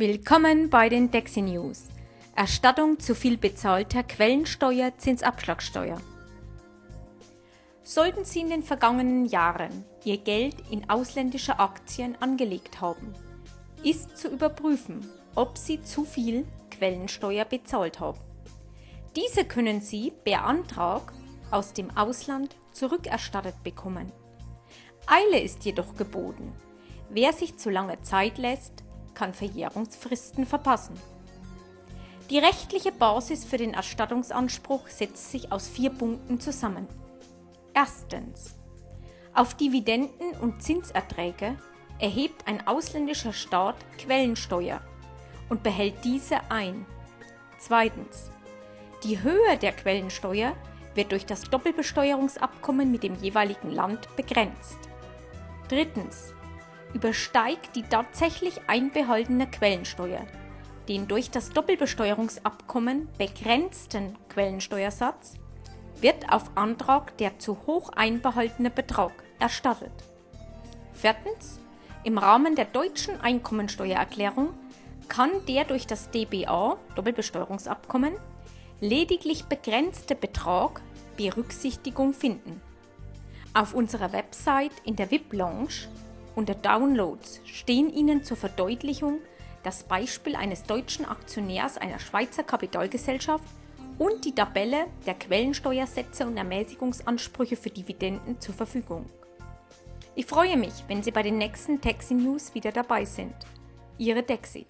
Willkommen bei den Dexi News. Erstattung zu viel bezahlter Quellensteuer, Zinsabschlagsteuer. Sollten Sie in den vergangenen Jahren Ihr Geld in ausländische Aktien angelegt haben, ist zu überprüfen, ob Sie zu viel Quellensteuer bezahlt haben. Diese können Sie per Antrag aus dem Ausland zurückerstattet bekommen. Eile ist jedoch geboten. Wer sich zu lange Zeit lässt, kann Verjährungsfristen verpassen. Die rechtliche Basis für den Erstattungsanspruch setzt sich aus vier Punkten zusammen. Erstens. Auf Dividenden und Zinserträge erhebt ein ausländischer Staat Quellensteuer und behält diese ein. Zweitens. Die Höhe der Quellensteuer wird durch das Doppelbesteuerungsabkommen mit dem jeweiligen Land begrenzt. Drittens übersteigt die tatsächlich einbehaltene Quellensteuer den durch das Doppelbesteuerungsabkommen begrenzten Quellensteuersatz, wird auf Antrag der zu hoch einbehaltene Betrag erstattet. Viertens. Im Rahmen der deutschen Einkommensteuererklärung kann der durch das DBA Doppelbesteuerungsabkommen lediglich begrenzte Betrag Berücksichtigung finden. Auf unserer Website in der VIP-Lounge unter Downloads stehen Ihnen zur Verdeutlichung das Beispiel eines deutschen Aktionärs einer Schweizer Kapitalgesellschaft und die Tabelle der Quellensteuersätze und Ermäßigungsansprüche für Dividenden zur Verfügung. Ich freue mich, wenn Sie bei den nächsten Taxi News wieder dabei sind. Ihre Dexi.